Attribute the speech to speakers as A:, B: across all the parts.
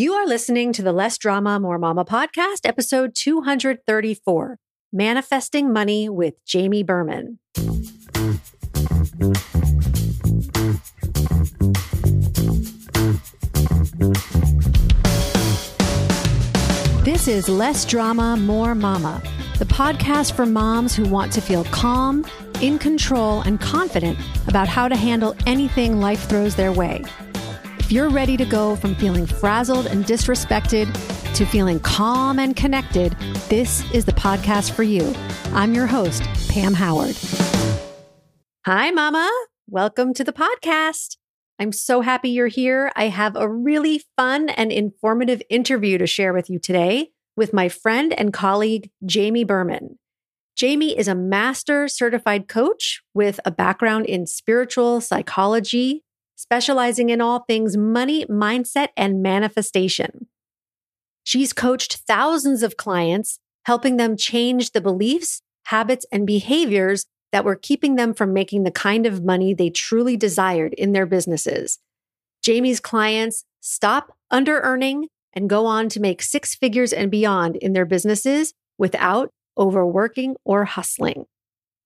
A: You are listening to the Less Drama, More Mama podcast, episode 234 Manifesting Money with Jamie Berman. This is Less Drama, More Mama, the podcast for moms who want to feel calm, in control, and confident about how to handle anything life throws their way. If you're ready to go from feeling frazzled and disrespected to feeling calm and connected, this is the podcast for you. I'm your host, Pam Howard. Hi, Mama. Welcome to the podcast. I'm so happy you're here. I have a really fun and informative interview to share with you today with my friend and colleague, Jamie Berman. Jamie is a master certified coach with a background in spiritual psychology, specializing in all things money, mindset, and manifestation. She's coached thousands of clients, helping them change the beliefs, habits, and behaviors that were keeping them from making the kind of money they truly desired in their businesses. Jamie's clients stop under earning and go on to make six figures and beyond in their businesses without overworking or hustling.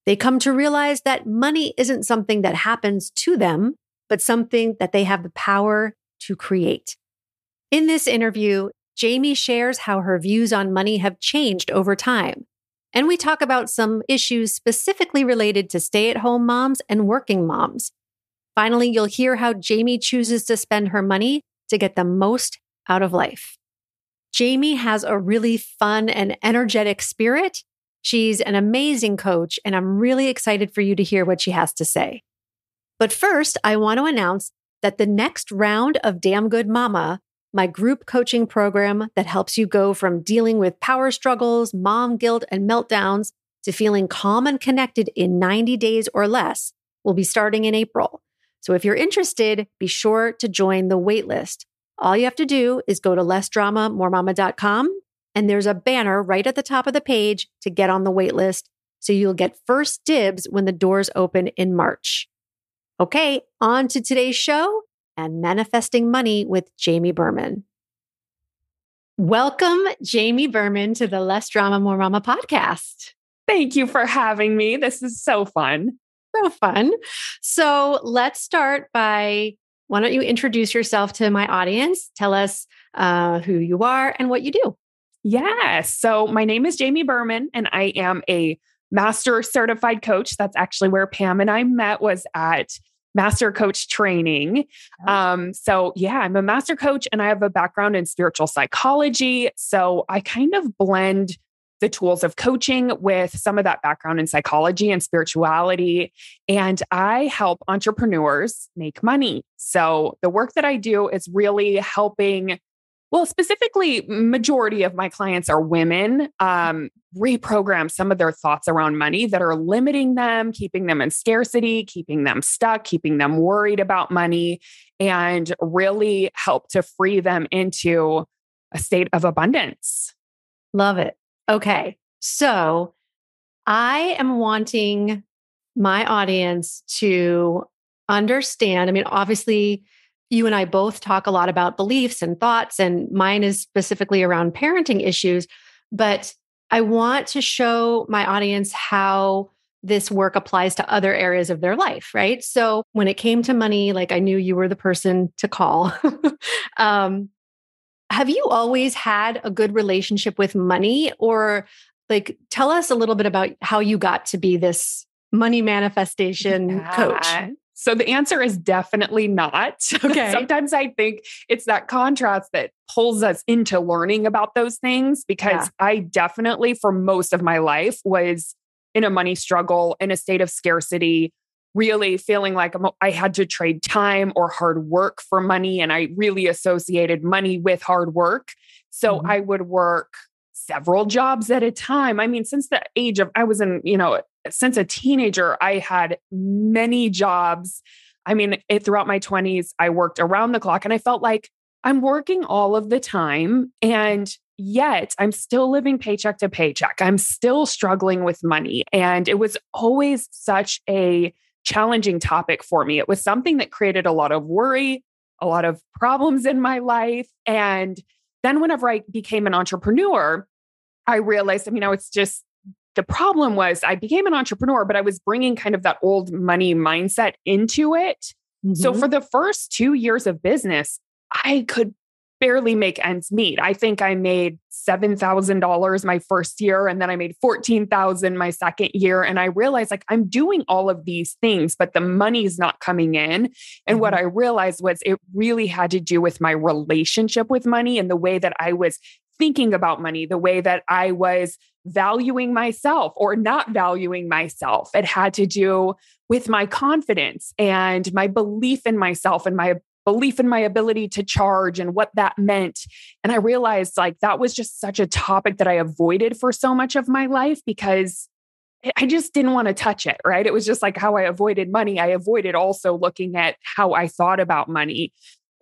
A: They come to realize that money isn't something that happens to them, but something that they have the power to create. In this interview, Jamie shares how her views on money have changed over time and we talk about some issues specifically related to stay at home moms and working moms. Finally, you'll hear how Jamie chooses to spend her money to get the most out of life. Jamie has a really fun and energetic spirit. She's an amazing coach, and I'm really excited for you to hear what she has to say. But first, I want to announce that the next round of Damn Good Mama my group coaching program that helps you go from dealing with power struggles, mom guilt, and meltdowns to feeling calm and connected in 90 days or less will be starting in April. So if you're interested, be sure to join the waitlist. All you have to do is go to lessdramamoremama.com and there's a banner right at the top of the page to get on the waitlist so you'll get first dibs when the doors open in March. Okay, on to today's show and Manifesting Money with Jamie Berman. Welcome, Jamie Berman, to the Less Drama, More Mama podcast.
B: Thank you for having me. This is so fun.
A: So fun. So let's start by why don't you introduce yourself to my audience? Tell us uh, who you are and what you do.
B: Yes. So my name is Jamie Berman, and I am a master certified coach. That's actually where Pam and I met was at master coach training. Um, so, yeah, I'm a master coach and I have a background in spiritual psychology. So, I kind of blend the tools of coaching with some of that background in psychology and spirituality. And I help entrepreneurs make money. So, the work that I do is really helping well specifically majority of my clients are women um, reprogram some of their thoughts around money that are limiting them keeping them in scarcity keeping them stuck keeping them worried about money and really help to free them into a state of abundance.
A: Love it. Okay so i am wanting my audience to understand i mean obviously you and I both talk a lot about beliefs and thoughts, and mine is specifically around parenting issues. But I want to show my audience how this work applies to other areas of their life, right? So when it came to money, like I knew you were the person to call. um, have you always had a good relationship with money, or like tell us a little bit about how you got to be this money manifestation yeah. coach?
B: So the answer is definitely not. Okay. Sometimes I think it's that contrast that pulls us into learning about those things because yeah. I definitely, for most of my life, was in a money struggle, in a state of scarcity, really feeling like I had to trade time or hard work for money. And I really associated money with hard work. So mm-hmm. I would work several jobs at a time. I mean, since the age of, I was in, you know, since a teenager, I had many jobs. I mean, it, throughout my 20s, I worked around the clock and I felt like I'm working all of the time. And yet I'm still living paycheck to paycheck. I'm still struggling with money. And it was always such a challenging topic for me. It was something that created a lot of worry, a lot of problems in my life. And then whenever I became an entrepreneur, I realized, I mean, I was just the problem was I became an entrepreneur, but I was bringing kind of that old money mindset into it. Mm-hmm. So for the first two years of business, I could barely make ends meet. I think I made $7,000 my first year and then I made 14,000 my second year and I realized like I'm doing all of these things but the money's not coming in. And mm-hmm. what I realized was it really had to do with my relationship with money and the way that I was thinking about money, the way that I was valuing myself or not valuing myself. It had to do with my confidence and my belief in myself and my belief in my ability to charge and what that meant. And I realized like that was just such a topic that I avoided for so much of my life because I just didn't want to touch it, right? It was just like how I avoided money. I avoided also looking at how I thought about money.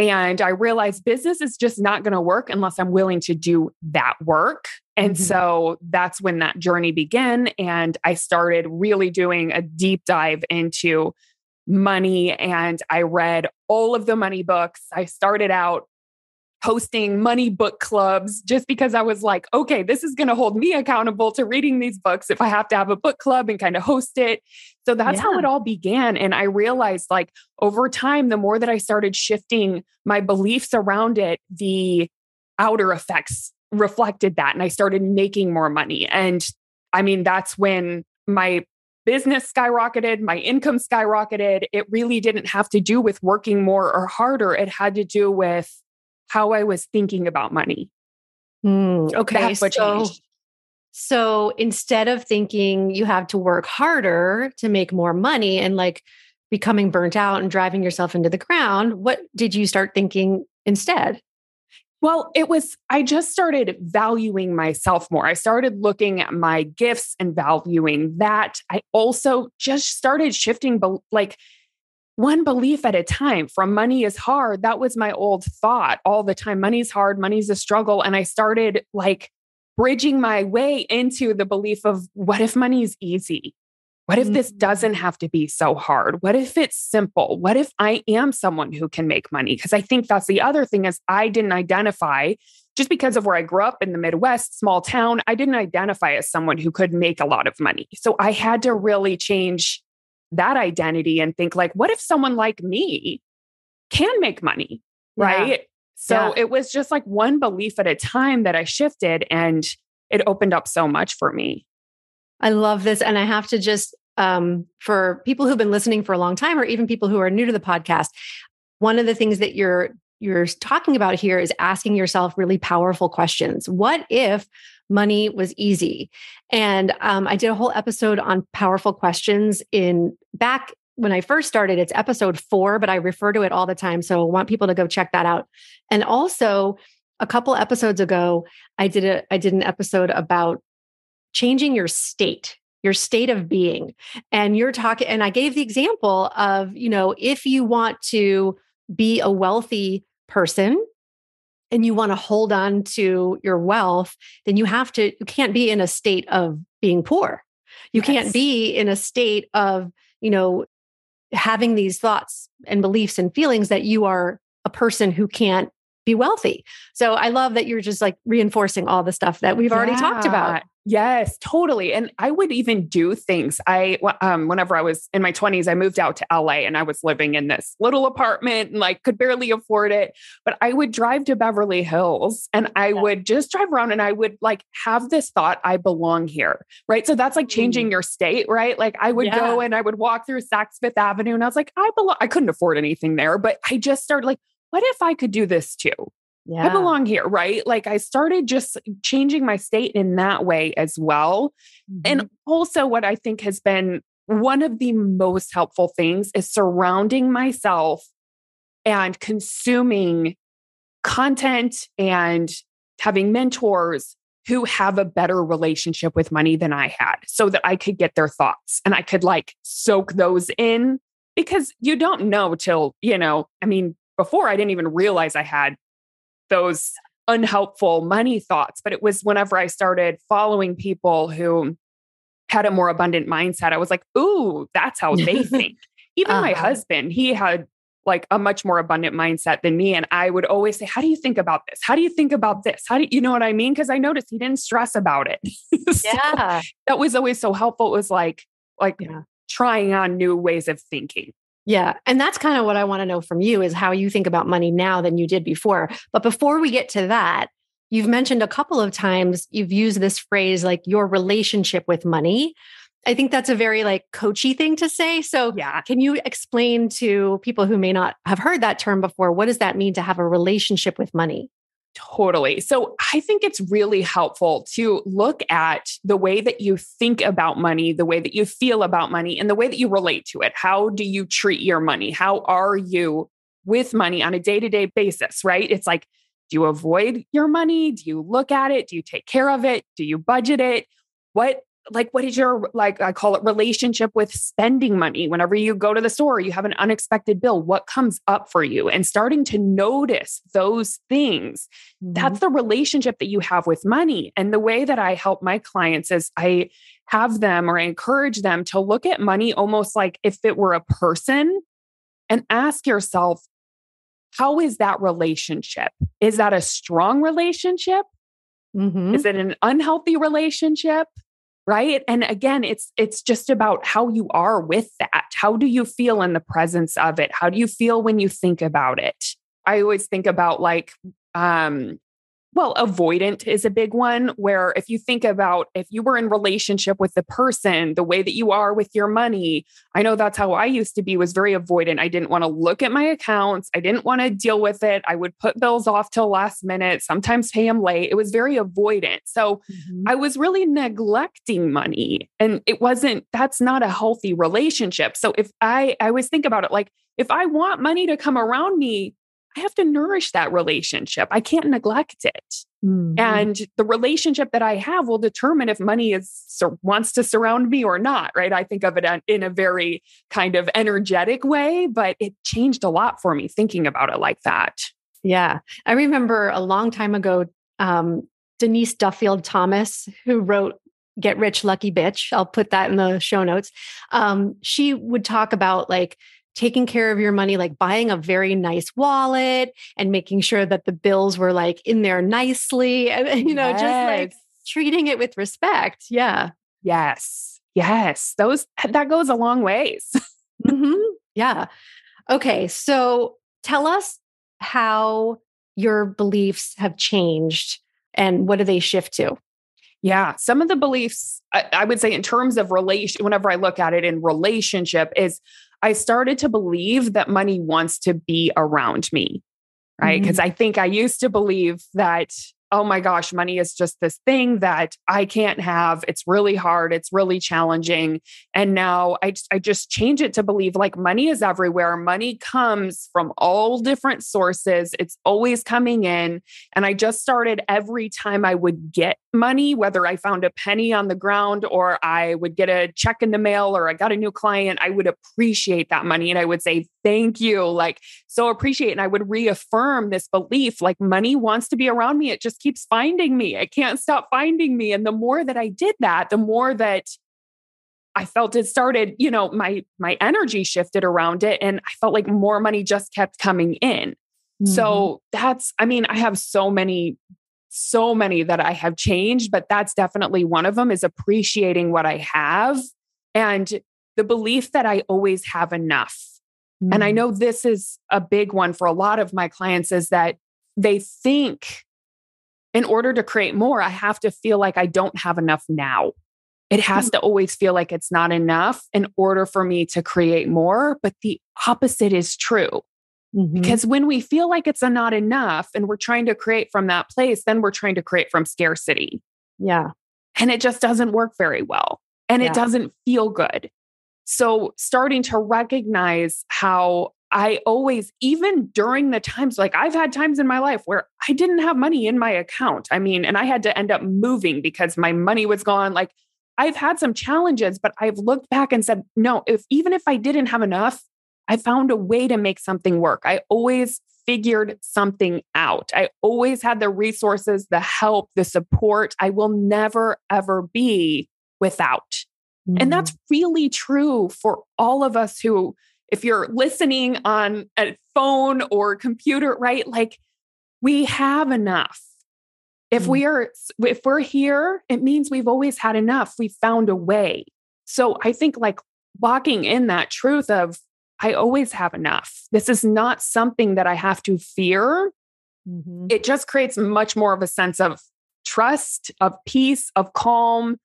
B: And I realized business is just not going to work unless I'm willing to do that work. And mm-hmm. so that's when that journey began. And I started really doing a deep dive into money and I read all of the money books. I started out hosting money book clubs just because I was like, okay, this is going to hold me accountable to reading these books if I have to have a book club and kind of host it. So that's yeah. how it all began. And I realized, like, over time, the more that I started shifting my beliefs around it, the outer effects reflected that. And I started making more money. And I mean, that's when my business skyrocketed, my income skyrocketed. It really didn't have to do with working more or harder. It had to do with how I was thinking about money.
A: Mm, okay. So, so instead of thinking you have to work harder to make more money and like becoming burnt out and driving yourself into the ground, what did you start thinking instead?
B: Well, it was, I just started valuing myself more. I started looking at my gifts and valuing that. I also just started shifting, like one belief at a time from money is hard. That was my old thought all the time. Money's hard, money's a struggle. And I started like bridging my way into the belief of what if money's easy? What if this doesn't mm. have to be so hard? What if it's simple? What if I am someone who can make money? Because I think that's the other thing is I didn't identify just because of where I grew up in the Midwest, small town, I didn't identify as someone who could make a lot of money. So I had to really change that identity and think like what if someone like me can make money, right? Yeah. So yeah. it was just like one belief at a time that I shifted and it opened up so much for me.
A: I love this. And I have to just, um, for people who've been listening for a long time, or even people who are new to the podcast, one of the things that you're you're talking about here is asking yourself really powerful questions. What if money was easy? And um, I did a whole episode on powerful questions in back when I first started. It's episode four, but I refer to it all the time. So I want people to go check that out. And also, a couple episodes ago, I did a I did an episode about changing your state your state of being and you're talking and i gave the example of you know if you want to be a wealthy person and you want to hold on to your wealth then you have to you can't be in a state of being poor you yes. can't be in a state of you know having these thoughts and beliefs and feelings that you are a person who can't be wealthy. So I love that you're just like reinforcing all the stuff that we've yeah. already talked about.
B: Yes, totally. And I would even do things. I, um, whenever I was in my 20s, I moved out to LA and I was living in this little apartment and like could barely afford it. But I would drive to Beverly Hills and I yeah. would just drive around and I would like have this thought, I belong here. Right. So that's like changing mm. your state, right? Like I would yeah. go and I would walk through Saks Fifth Avenue and I was like, I belong. I couldn't afford anything there, but I just started like, what if I could do this too? Yeah. I belong here, right? Like I started just changing my state in that way as well. Mm-hmm. And also, what I think has been one of the most helpful things is surrounding myself and consuming content and having mentors who have a better relationship with money than I had so that I could get their thoughts and I could like soak those in because you don't know till, you know, I mean, before I didn't even realize I had those unhelpful money thoughts. But it was whenever I started following people who had a more abundant mindset, I was like, ooh, that's how they think. Even uh-huh. my husband, he had like a much more abundant mindset than me. And I would always say, How do you think about this? How do you think about this? How do you, you know what I mean? Because I noticed he didn't stress about it.
A: so yeah.
B: That was always so helpful. It was like, like yeah. trying on new ways of thinking.
A: Yeah. And that's kind of what I want to know from you is how you think about money now than you did before. But before we get to that, you've mentioned a couple of times you've used this phrase like your relationship with money. I think that's a very like coachy thing to say. So, yeah, can you explain to people who may not have heard that term before what does that mean to have a relationship with money?
B: Totally. So I think it's really helpful to look at the way that you think about money, the way that you feel about money, and the way that you relate to it. How do you treat your money? How are you with money on a day to day basis, right? It's like, do you avoid your money? Do you look at it? Do you take care of it? Do you budget it? What like what is your like i call it relationship with spending money. Whenever you go to the store you have an unexpected bill. What comes up for you? And starting to notice those things. Mm-hmm. that's the relationship that you have with money. And the way that i help my clients is i have them or i encourage them to look at money almost like if it were a person and ask yourself how is that relationship? Is that a strong relationship? Mm-hmm. is it an unhealthy relationship right? And again it's it's just about how you are with that. How do you feel in the presence of it? How do you feel when you think about it? I always think about like um well avoidant is a big one where if you think about if you were in relationship with the person the way that you are with your money i know that's how i used to be was very avoidant. I didn't want to look at my accounts. I didn't want to deal with it. I would put bills off till last minute sometimes pay them late. It was very avoidant. So mm-hmm. i was really neglecting money and it wasn't that's not a healthy relationship. So if i i always think about it like if i want money to come around me I have to nourish that relationship. I can't neglect it. Mm-hmm. And the relationship that I have will determine if money is wants to surround me or not, right? I think of it in a very kind of energetic way, but it changed a lot for me thinking about it like that.
A: Yeah. I remember a long time ago um, Denise Duffield Thomas, who wrote Get Rich Lucky Bitch. I'll put that in the show notes. Um, she would talk about like taking care of your money, like buying a very nice wallet and making sure that the bills were like in there nicely, and, you know, yes. just like treating it with respect. Yeah.
B: Yes. Yes. Those, that goes a long ways.
A: mm-hmm. Yeah. Okay. So tell us how your beliefs have changed and what do they shift to?
B: Yeah, some of the beliefs I, I, would say in terms of relation, whenever I look at it in relationship, is I started to believe that money wants to be around me, right? Because mm-hmm. I think I used to believe that oh my gosh, money is just this thing that I can't have. It's really hard. It's really challenging. And now I, just, I just change it to believe like money is everywhere. Money comes from all different sources. It's always coming in. And I just started every time I would get money, whether I found a penny on the ground or I would get a check in the mail or I got a new client, I would appreciate that money. And I would say, thank you. Like, so appreciate. And I would reaffirm this belief like money wants to be around me. It just keeps finding me. It can't stop finding me. And the more that I did that, the more that I felt it started, you know, my my energy shifted around it and I felt like more money just kept coming in. Mm-hmm. So that's I mean, I have so many so many that I have changed, but that's definitely one of them is appreciating what I have and the belief that I always have enough. Mm-hmm. And I mm. know this is a big one for a lot of my clients is that they think in order to create more, I have to feel like I don't have enough now. It has to always feel like it's not enough in order for me to create more. But the opposite is true. Mm-hmm. Because when we feel like it's not enough and we're trying to create from that place, then we're trying to create from scarcity.
A: Yeah.
B: And it just doesn't work very well and yeah. it doesn't feel good. So, starting to recognize how I always, even during the times, like I've had times in my life where I didn't have money in my account. I mean, and I had to end up moving because my money was gone. Like I've had some challenges, but I've looked back and said, no, if even if I didn't have enough, I found a way to make something work. I always figured something out. I always had the resources, the help, the support. I will never, ever be without. Mm-hmm. And that's really true for all of us who if you're listening on a phone or computer, right? Like we have enough. If we are if we're here, it means we've always had enough. We found a way. So I think like walking in that truth of I always have enough. This is not something that I have to fear. Mm-hmm. It just creates much more of a sense of trust, of peace, of calm,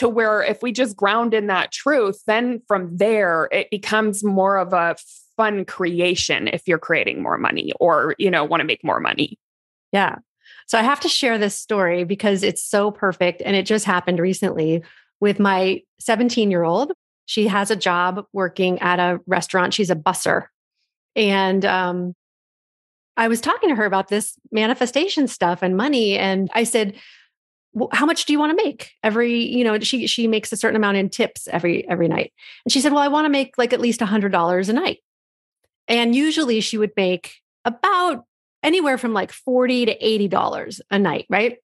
B: to where if we just ground in that truth, then from there it becomes more of a fun creation if you're creating more money or, you know, want to make more money.
A: Yeah. So I have to share this story because it's so perfect and it just happened recently with my 17 year old. She has a job working at a restaurant. She's a busser. And um, I was talking to her about this manifestation stuff and money. And I said, how much do you want to make? Every you know she she makes a certain amount in tips every every night. And she said well i want to make like at least a hundred dollars a night. And usually she would make about anywhere from like 40 to 80 dollars a night right?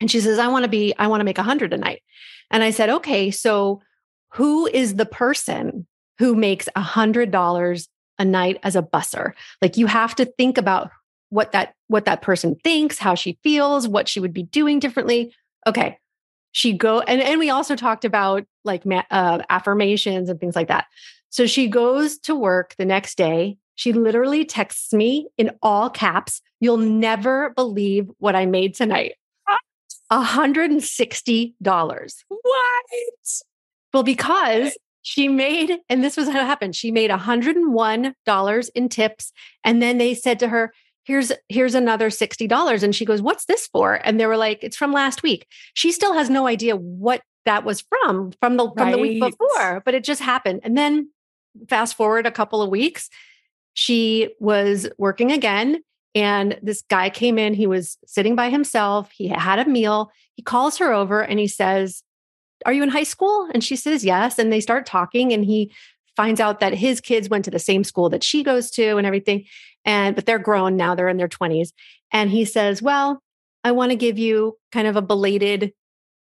A: And she says i want to be i want to make a hundred a night. And i said okay so who is the person who makes a hundred dollars a night as a busser? Like you have to think about what that what that person thinks, how she feels, what she would be doing differently. Okay. She go and and we also talked about like uh, affirmations and things like that. So she goes to work the next day. She literally texts me in all caps, "You'll never believe what I made tonight." $160.
B: What?
A: Well, because she made, and this was how it happened. She made $101 in tips. And then they said to her, here's here's another $60 and she goes what's this for? And they were like it's from last week. She still has no idea what that was from from the from right. the week before but it just happened. And then fast forward a couple of weeks she was working again and this guy came in. He was sitting by himself. He had a meal. He calls her over and he says are you in high school? And she says yes. And they start talking and he finds out that his kids went to the same school that she goes to and everything and but they're grown now they're in their 20s and he says well i want to give you kind of a belated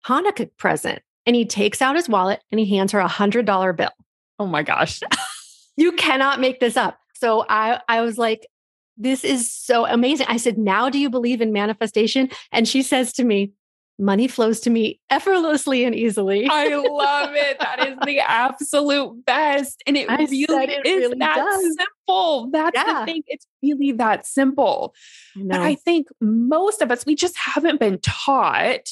A: hanukkah present. And he takes out his wallet and he hands her a hundred dollar bill.
B: Oh my gosh.
A: You cannot make this up. So i i was like this is so amazing. I said now do you believe in manifestation? And she says to me money flows to me effortlessly and easily.
B: I love it. That is the absolute best. And it I really it is really that does. simple. That's yeah. the thing. It's really that simple. I but I think most of us, we just haven't been taught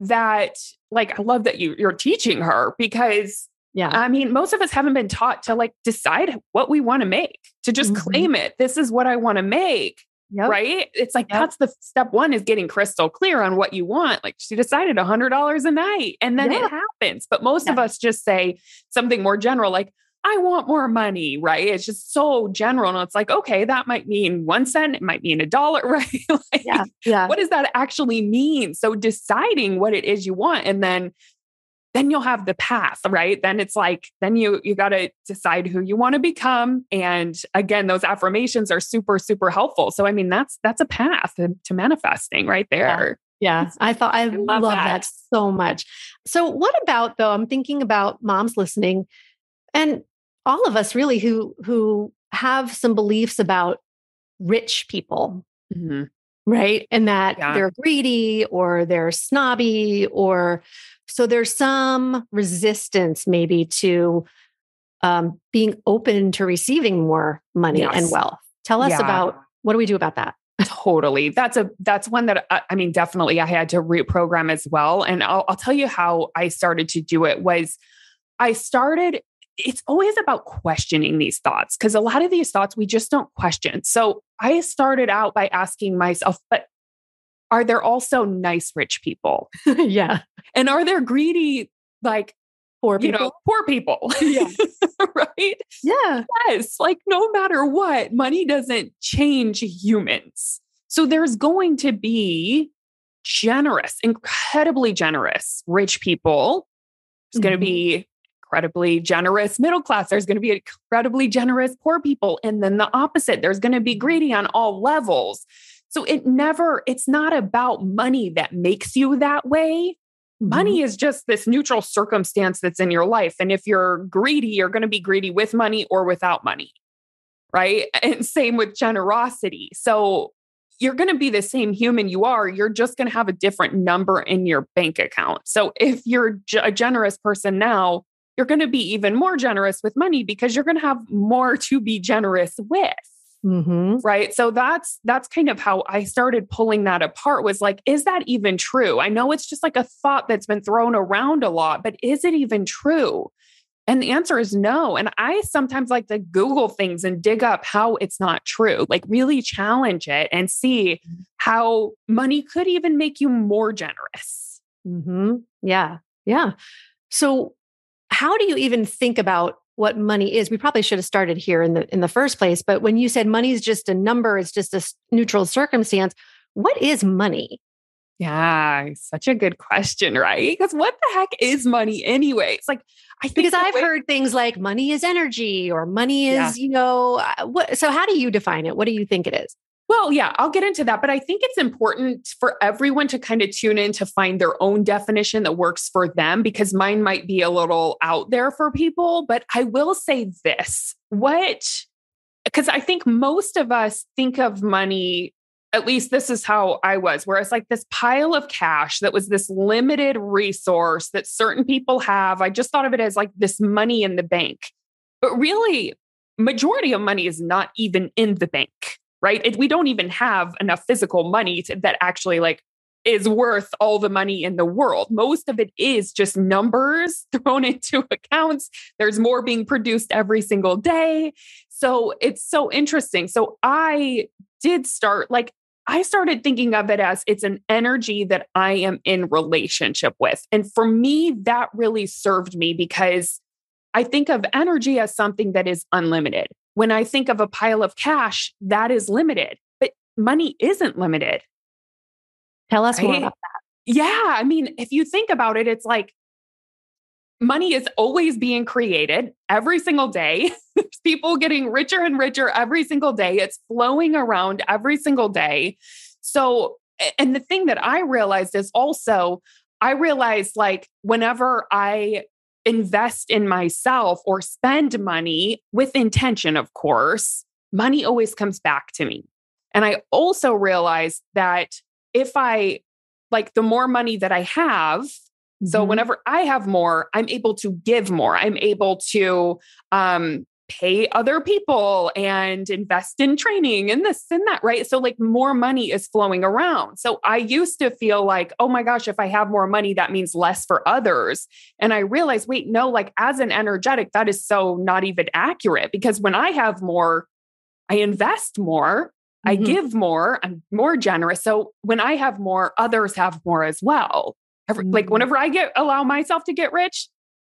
B: that, like, I love that you, you're teaching her because yeah. I mean, most of us haven't been taught to like decide what we want to make, to just mm-hmm. claim it. This is what I want to make. Yep. Right. It's like yep. that's the step one is getting crystal clear on what you want. Like she decided a hundred dollars a night and then yeah. it happens. But most yeah. of us just say something more general, like, I want more money, right? It's just so general. And it's like, okay, that might mean one cent, it might mean a dollar, right? like, yeah. Yeah. What does that actually mean? So deciding what it is you want and then then you'll have the path right? Then it's like then you you got to decide who you want to become. And again those affirmations are super super helpful. So i mean that's that's a path to manifesting right there.
A: Yeah, yeah. i thought i, I love, love that. that so much. So what about though i'm thinking about moms listening and all of us really who who have some beliefs about rich people. Mm-hmm. Right and that yeah. they're greedy or they're snobby or so there's some resistance maybe to um, being open to receiving more money yes. and wealth. Tell us yeah. about what do we do about that?
B: totally that's a that's one that uh, i mean definitely i had to reprogram as well and I'll, I'll tell you how i started to do it was i started it's always about questioning these thoughts because a lot of these thoughts we just don't question so i started out by asking myself but are there also nice rich people?
A: yeah.
B: And are there greedy, like poor people? You know, poor people. Yeah. right?
A: Yeah.
B: Yes. Like no matter what, money doesn't change humans. So there's going to be generous, incredibly generous rich people. It's mm-hmm. going to be incredibly generous middle class. There's going to be incredibly generous poor people. And then the opposite, there's going to be greedy on all levels. So it never, it's not about money that makes you that way. Money mm-hmm. is just this neutral circumstance that's in your life. And if you're greedy, you're going to be greedy with money or without money. Right. And same with generosity. So you're going to be the same human you are. You're just going to have a different number in your bank account. So if you're a generous person now, you're going to be even more generous with money because you're going to have more to be generous with. Mm-hmm. Right. So that's that's kind of how I started pulling that apart was like, is that even true? I know it's just like a thought that's been thrown around a lot, but is it even true? And the answer is no. And I sometimes like to Google things and dig up how it's not true, like really challenge it and see how money could even make you more generous.
A: Mm-hmm. Yeah. Yeah. So, how do you even think about what money is? We probably should have started here in the in the first place. But when you said money is just a number, it's just a neutral circumstance. What is money?
B: Yeah, such a good question, right? Because what the heck is money anyway? It's like
A: I think because I've way- heard things like money is energy or money is, yeah. you know, uh, what so how do you define it? What do you think it is?
B: Well, yeah, I'll get into that, but I think it's important for everyone to kind of tune in to find their own definition that works for them because mine might be a little out there for people, but I will say this. What because I think most of us think of money at least this is how I was, where it's like this pile of cash that was this limited resource that certain people have. I just thought of it as like this money in the bank. But really, majority of money is not even in the bank, right? It, we don't even have enough physical money to, that actually like is worth all the money in the world. Most of it is just numbers thrown into accounts. There's more being produced every single day. So it's so interesting. So I did start like I started thinking of it as it's an energy that I am in relationship with. And for me, that really served me because I think of energy as something that is unlimited. When I think of a pile of cash, that is limited, but money isn't limited.
A: Tell us right? more about that.
B: Yeah. I mean, if you think about it, it's like money is always being created every single day. There's people getting richer and richer every single day. It's flowing around every single day. So, and the thing that I realized is also, I realized like whenever I invest in myself or spend money with intention, of course, money always comes back to me. And I also realized that if I like the more money that I have, so mm-hmm. whenever I have more, I'm able to give more. I'm able to um, pay other people and invest in training and this and that, right? So, like, more money is flowing around. So, I used to feel like, oh my gosh, if I have more money, that means less for others. And I realized, wait, no, like, as an energetic, that is so not even accurate because when I have more, I invest more. I mm-hmm. give more, I'm more generous. So when I have more, others have more as well. Every, mm. Like whenever I get allow myself to get rich,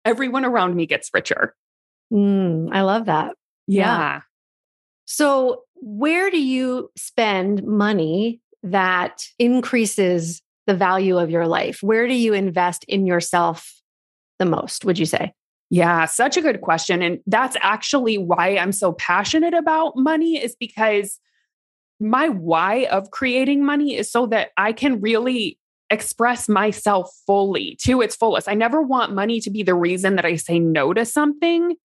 B: everyone around me gets richer.
A: Mm, I love that.
B: Yeah. yeah.
A: So, where do you spend money that increases the value of your life? Where do you invest in yourself the most, would you say?
B: Yeah, such a good question. And that's actually why I'm so passionate about money, is because my why of creating money is so that I can really express myself fully to its fullest. I never want money to be the reason that I say no to something.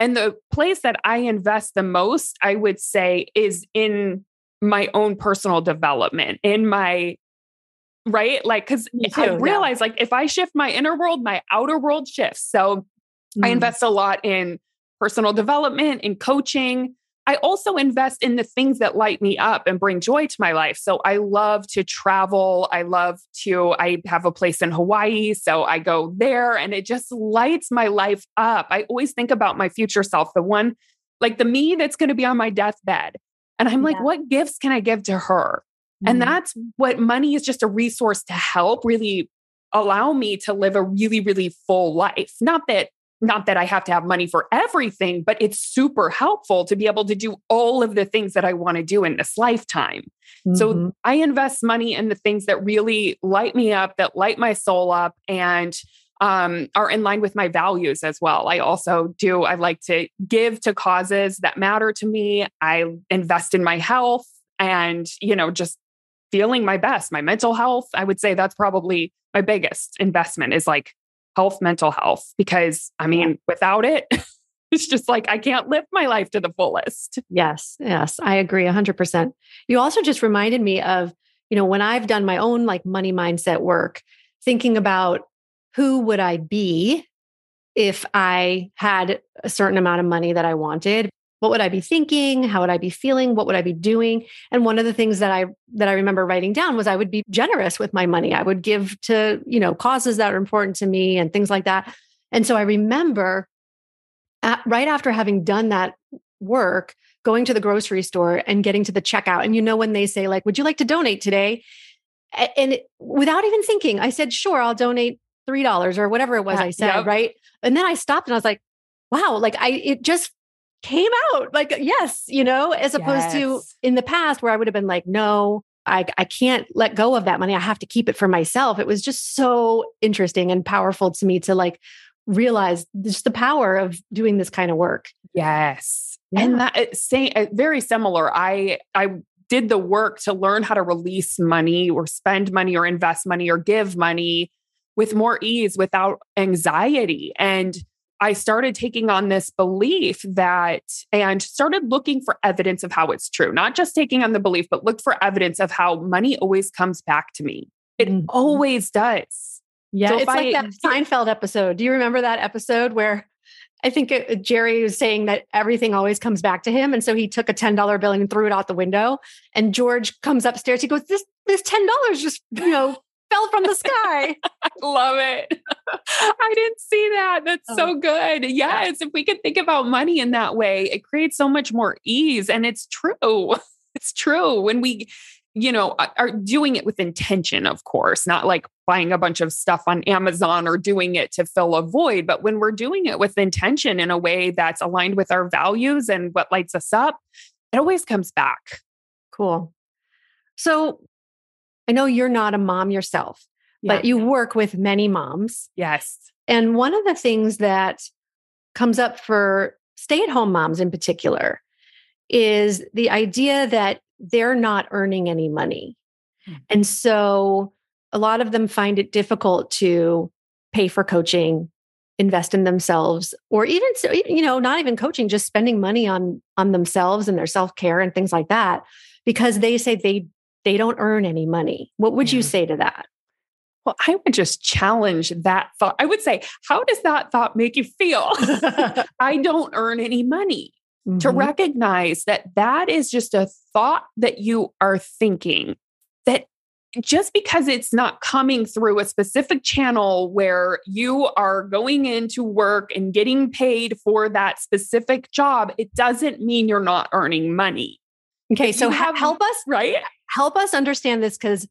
B: And the place that I invest the most, I would say, is in my own personal development, in my right? Like, because I realize, yeah. like, if I shift my inner world, my outer world shifts. So mm. I invest a lot in personal development, in coaching, I also invest in the things that light me up and bring joy to my life. So I love to travel. I love to, I have a place in Hawaii. So I go there and it just lights my life up. I always think about my future self, the one like the me that's going to be on my deathbed. And I'm yeah. like, what gifts can I give to her? Mm-hmm. And that's what money is just a resource to help really allow me to live a really, really full life. Not that not that I have to have money for everything, but it's super helpful to be able to do all of the things that I want to do in this lifetime. Mm-hmm. So I invest money in the things that really light me up, that light my soul up, and um, are in line with my values as well. I also do, I like to give to causes that matter to me. I invest in my health and, you know, just feeling my best. My mental health, I would say that's probably my biggest investment is like health, mental health, because I mean, without it, it's just like I can't live my life to the fullest.
A: Yes, yes, I agree 100%. You also just reminded me of, you know, when I've done my own like money mindset work, thinking about who would I be if I had a certain amount of money that I wanted what would i be thinking? How would i be feeling? What would i be doing? And one of the things that i that i remember writing down was i would be generous with my money. I would give to you know causes that are important to me and things like that. And so i remember at, right after having done that work going to the grocery store and getting to the checkout. And you know when they say like would you like to donate today? And it, without even thinking i said sure i'll donate three dollars or whatever it was i said yep. right? And then i stopped and i was like wow like i it just came out like yes you know as opposed yes. to in the past where i would have been like no I, I can't let go of that money. I have to keep it for myself. It was just so interesting and powerful to me to like realize just the power of doing this kind of work.
B: Yes. Yeah. and that saying uh, very similar. I i did the work to learn how to release money or spend money or invest money or give money with more ease without anxiety. And I started taking on this belief that and started looking for evidence of how it's true, not just taking on the belief, but look for evidence of how money always comes back to me. It mm-hmm. always does.
A: Yeah, so it's like I, that Seinfeld episode. Do you remember that episode where I think it, Jerry was saying that everything always comes back to him, and so he took a ten dollar bill and threw it out the window. And George comes upstairs. He goes, "This this ten dollars just you know fell from the sky.
B: I love it. I didn't see that. That's oh. so good. Yes. If we could think about money in that way, it creates so much more ease. And it's true. It's true. When we, you know, are doing it with intention, of course, not like buying a bunch of stuff on Amazon or doing it to fill a void, but when we're doing it with intention in a way that's aligned with our values and what lights us up, it always comes back.
A: Cool. So, I know you're not a mom yourself, yeah. but you work with many moms.
B: Yes.
A: And one of the things that comes up for stay at home moms in particular is the idea that they're not earning any money. Mm-hmm. And so a lot of them find it difficult to pay for coaching, invest in themselves or even you know not even coaching just spending money on on themselves and their self-care and things like that because they say they they don't earn any money. What would yeah. you say to that?
B: Well, I would just challenge that thought. I would say, how does that thought make you feel? I don't earn any money. Mm-hmm. To recognize that that is just a thought that you are thinking, that just because it's not coming through a specific channel where you are going into work and getting paid for that specific job, it doesn't mean you're not earning money.
A: Okay, so have, help us,
B: right?
A: Help us understand this because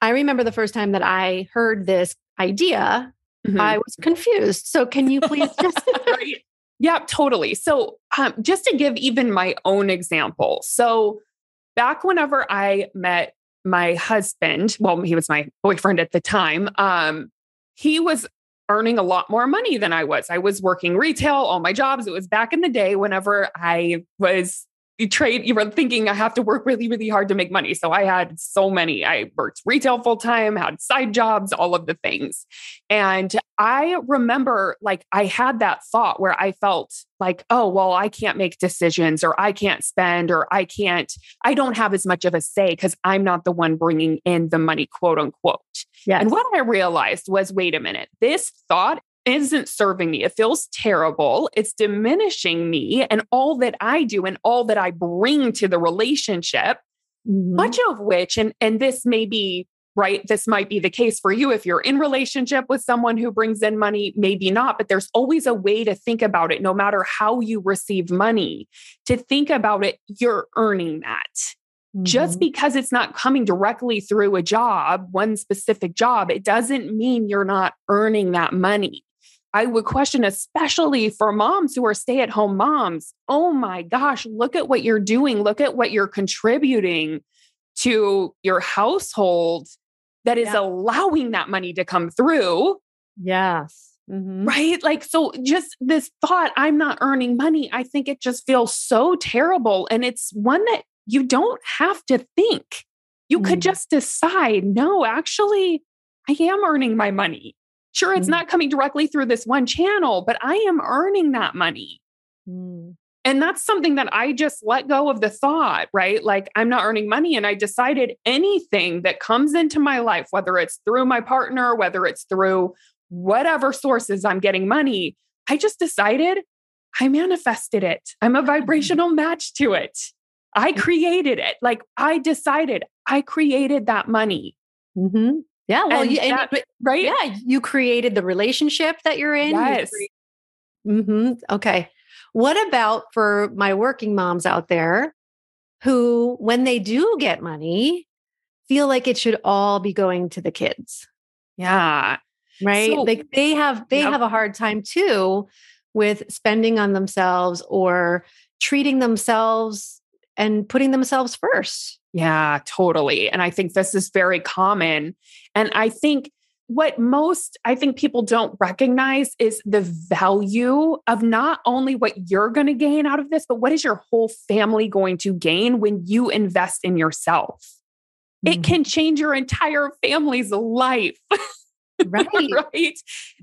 A: I remember the first time that I heard this idea, mm-hmm. I was confused. So, can you please just?
B: right. Yeah, totally. So, um, just to give even my own example. So, back whenever I met my husband, well, he was my boyfriend at the time, um, he was earning a lot more money than I was. I was working retail, all my jobs. It was back in the day whenever I was you trade you were thinking i have to work really really hard to make money. So i had so many. I worked retail full time had side jobs all of the things. And i remember like i had that thought where i felt like oh well i can't make decisions or i can't spend or i can't i don't have as much of a say because i'm not the one bringing in the money quote unquote. Yes. and what i realized was wait a minute. This thought isn't serving me. It feels terrible. It's diminishing me and all that I do and all that I bring to the relationship, mm-hmm. much of which, and, and this may be right this might be the case for you if you're in relationship with someone who brings in money maybe not but there's always a way to think about it no matter how you receive money to think about it you're earning that mm-hmm. just because it's not coming directly through a job one specific job it doesn't mean you're not earning that money I would question, especially for moms who are stay at home moms. Oh my gosh, look at what you're doing. Look at what you're contributing to your household that is yeah. allowing that money to come through.
A: Yes.
B: Mm-hmm. Right. Like, so just this thought, I'm not earning money. I think it just feels so terrible. And it's one that you don't have to think. You mm. could just decide, no, actually, I am earning my money. Sure, it's mm. not coming directly through this one channel, but I am earning that money. Mm. And that's something that I just let go of the thought, right? Like I'm not earning money. And I decided anything that comes into my life, whether it's through my partner, whether it's through whatever sources I'm getting money, I just decided I manifested it. I'm a mm-hmm. vibrational match to it. I created it. Like I decided I created that money.
A: Mm-hmm. Yeah. Well, you, that, and, right. Yeah. You created the relationship that you're in.
B: Yes.
A: You mm-hmm. Okay. What about for my working moms out there who, when they do get money, feel like it should all be going to the kids?
B: Yeah.
A: Right. So, like they have, they yep. have a hard time too with spending on themselves or treating themselves and putting themselves first.
B: Yeah, totally. And I think this is very common. And I think what most I think people don't recognize is the value of not only what you're going to gain out of this, but what is your whole family going to gain when you invest in yourself? Mm-hmm. It can change your entire family's life.
A: Right.
B: right. Yeah.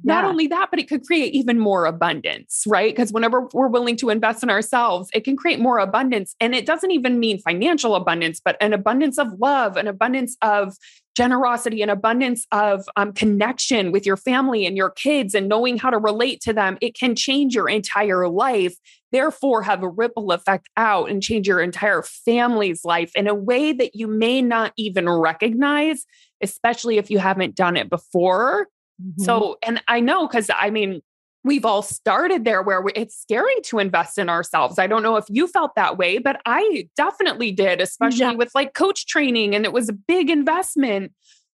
B: Not only that, but it could create even more abundance, right? Because whenever we're willing to invest in ourselves, it can create more abundance. And it doesn't even mean financial abundance, but an abundance of love, an abundance of generosity, and abundance of um, connection with your family and your kids and knowing how to relate to them. It can change your entire life, therefore, have a ripple effect out and change your entire family's life in a way that you may not even recognize especially if you haven't done it before. Mm-hmm. So, and I know because I mean, we've all started there where it's scary to invest in ourselves. I don't know if you felt that way, but I definitely did, especially yeah. with like coach training, and it was a big investment.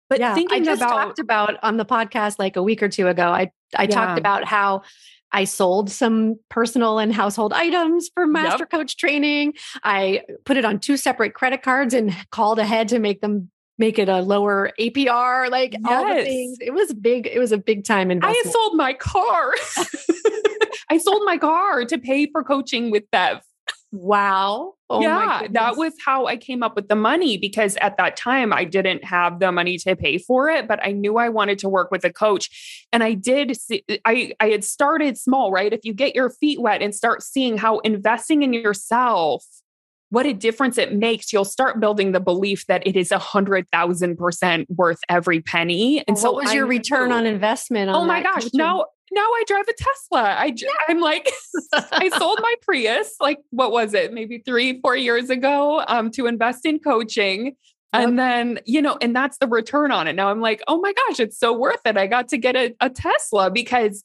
B: But yeah, thinking
A: I just
B: about,
A: talked about on the podcast like a week or two ago, I I yeah. talked about how I sold some personal and household items for master yep. coach training. I put it on two separate credit cards and called ahead to make them make it a lower APR, like yes. all the things. It was big. It was a big time investment.
B: I sold my car. I sold my car to pay for coaching with Bev.
A: Wow.
B: Oh yeah, that was how I came up with the money because at that time I didn't have the money to pay for it, but I knew I wanted to work with a coach. And I did see, I I had started small, right? If you get your feet wet and start seeing how investing in yourself what a difference it makes, you'll start building the belief that it is a hundred thousand percent worth every penny.
A: And so, what was your return on investment? On
B: oh my gosh! Coaching? Now, now I drive a Tesla. I yeah. I'm like, I sold my Prius. Like, what was it? Maybe three, four years ago, um, to invest in coaching. And then, you know, and that's the return on it. Now I'm like, oh my gosh, it's so worth it. I got to get a, a Tesla because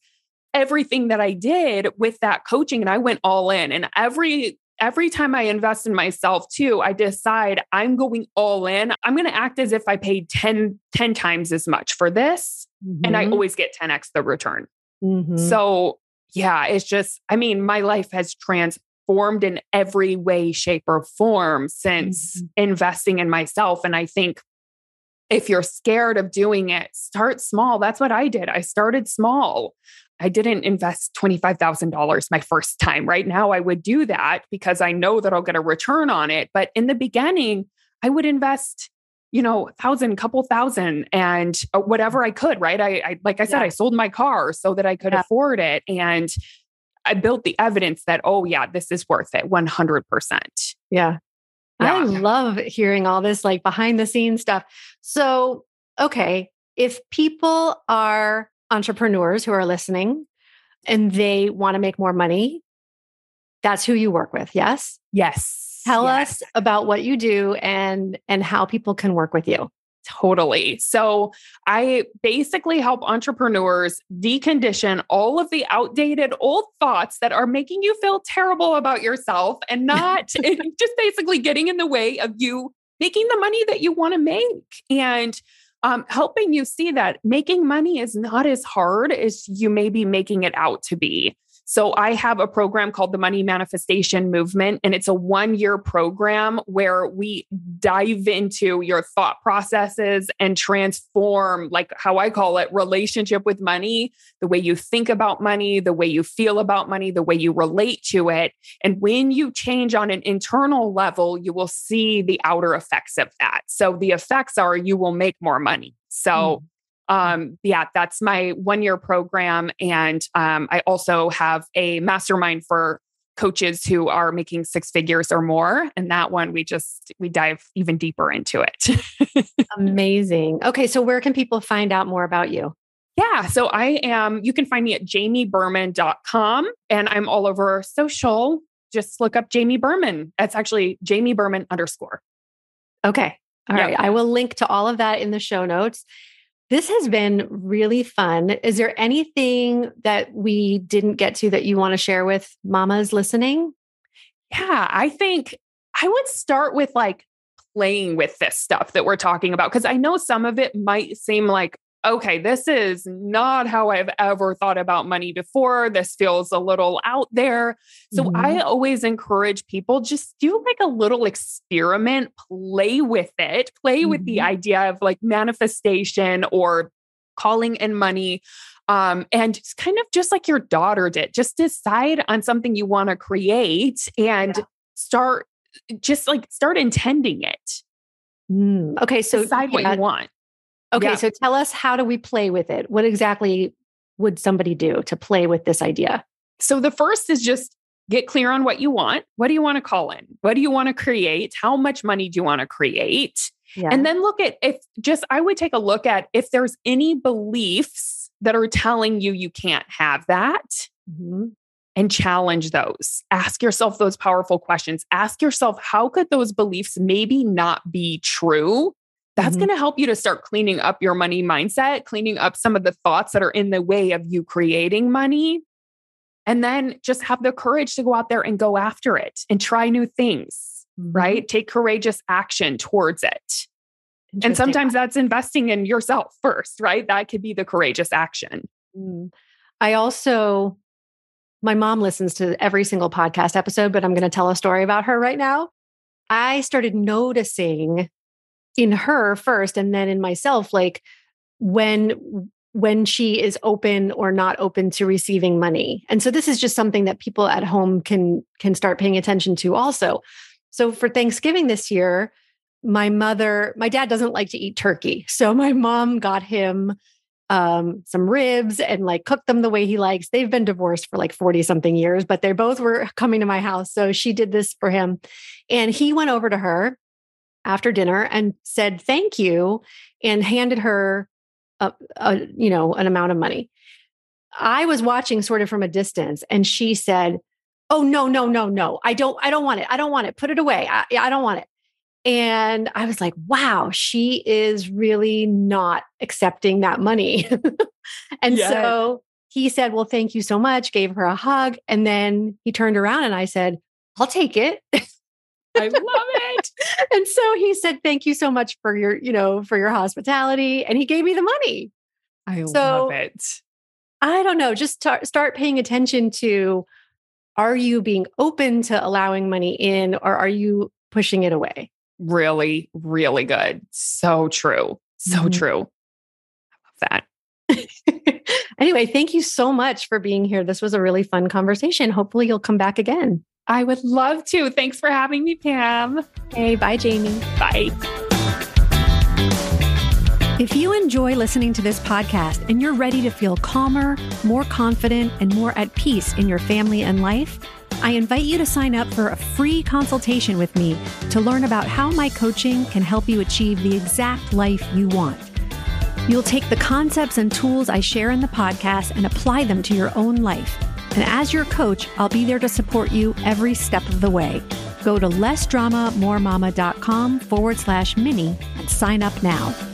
B: everything that I did with that coaching and I went all in and every every time I invest in myself too, I decide I'm going all in. I'm going to act as if I paid 10, 10 times as much for this. Mm-hmm. And I mm-hmm. always get 10x the return. Mm-hmm. So, yeah, it's just, I mean, my life has transformed in every way, shape, or form since mm-hmm. investing in myself. And I think if you're scared of doing it, start small. That's what I did. I started small. I didn't invest $25,000 my first time. Right now, I would do that because I know that I'll get a return on it. But in the beginning, I would invest, you know, thousand, couple thousand, and uh, whatever I could. Right. I, I like I said, yeah. I sold my car so that I could yeah. afford it. And I built the evidence that, oh, yeah, this is worth it 100%.
A: Yeah. yeah. I love hearing all this like behind the scenes stuff. So, okay, if people are entrepreneurs who are listening and they want to make more money, that's who you work with. Yes.
B: Yes.
A: Tell
B: yes.
A: us about what you do and and how people can work with you.
B: Totally. So I basically help entrepreneurs decondition all of the outdated old thoughts that are making you feel terrible about yourself and not just basically getting in the way of you making the money that you want to make. And um, helping you see that making money is not as hard as you may be making it out to be. So I have a program called the Money Manifestation Movement, and it's a one year program where we dive into your thought processes and transform, like how I call it, relationship with money, the way you think about money, the way you feel about money, the way you relate to it. And when you change on an internal level, you will see the outer effects of that. So the effects are you will make more money. So, mm um, yeah, that's my one year program. And um, I also have a mastermind for coaches who are making six figures or more. And that one, we just, we dive even deeper into it.
A: Amazing. Okay. So where can people find out more about you?
B: Yeah. So I am, you can find me at jamieberman.com and I'm all over social. Just look up Jamie Berman. That's actually Jamie Berman underscore.
A: Okay. All yep. right. I will link to all of that in the show notes. This has been really fun. Is there anything that we didn't get to that you want to share with mamas listening?
B: Yeah, I think I would start with like playing with this stuff that we're talking about because I know some of it might seem like okay, this is not how I've ever thought about money before. This feels a little out there. So mm-hmm. I always encourage people just do like a little experiment, play with it, play mm-hmm. with the mm-hmm. idea of like manifestation or calling in money. Um, and kind of just like your daughter did, just decide on something you want to create and yeah. start just like start intending it.
A: Mm. Okay, so
B: decide yeah. what you want.
A: Okay, yeah. so tell us how do we play with it? What exactly would somebody do to play with this idea?
B: So the first is just get clear on what you want. What do you want to call in? What do you want to create? How much money do you want to create? Yeah. And then look at if just I would take a look at if there's any beliefs that are telling you you can't have that. Mm-hmm. And challenge those. Ask yourself those powerful questions. Ask yourself, how could those beliefs maybe not be true? That's mm-hmm. going to help you to start cleaning up your money mindset, cleaning up some of the thoughts that are in the way of you creating money. And then just have the courage to go out there and go after it and try new things, mm-hmm. right? Take courageous action towards it. And sometimes that's investing in yourself first, right? That could be the courageous action.
A: Mm. I also, my mom listens to every single podcast episode, but I'm going to tell a story about her right now. I started noticing in her first and then in myself like when when she is open or not open to receiving money and so this is just something that people at home can can start paying attention to also so for thanksgiving this year my mother my dad doesn't like to eat turkey so my mom got him um, some ribs and like cooked them the way he likes. They've been divorced for like 40 something years, but they both were coming to my house. So she did this for him. And he went over to her after dinner and said thank you and handed her a, a, you know an amount of money. I was watching sort of from a distance and she said oh no no no no. I don't i don't want it. I don't want it. Put it away. I, I don't want it. And i was like wow she is really not accepting that money. And yes. so he said well thank you so much. Gave her a hug and then he turned around and i said i'll take it
B: I love it.
A: and so he said, Thank you so much for your, you know, for your hospitality. And he gave me the money.
B: I so, love it.
A: I don't know, just start, start paying attention to are you being open to allowing money in or are you pushing it away?
B: Really, really good. So true. So mm-hmm. true. I love
A: that. anyway, thank you so much for being here. This was a really fun conversation. Hopefully, you'll come back again.
B: I would love to. Thanks for having me, Pam.
A: Hey, bye, Jamie.
B: Bye.
A: If you enjoy listening to this podcast and you're ready to feel calmer, more confident, and more at peace in your family and life, I invite you to sign up for a free consultation with me to learn about how my coaching can help you achieve the exact life you want. You'll take the concepts and tools I share in the podcast and apply them to your own life and as your coach, I'll be there to support you every step of the way. Go to lessdramamoremama.com forward slash mini and sign up now.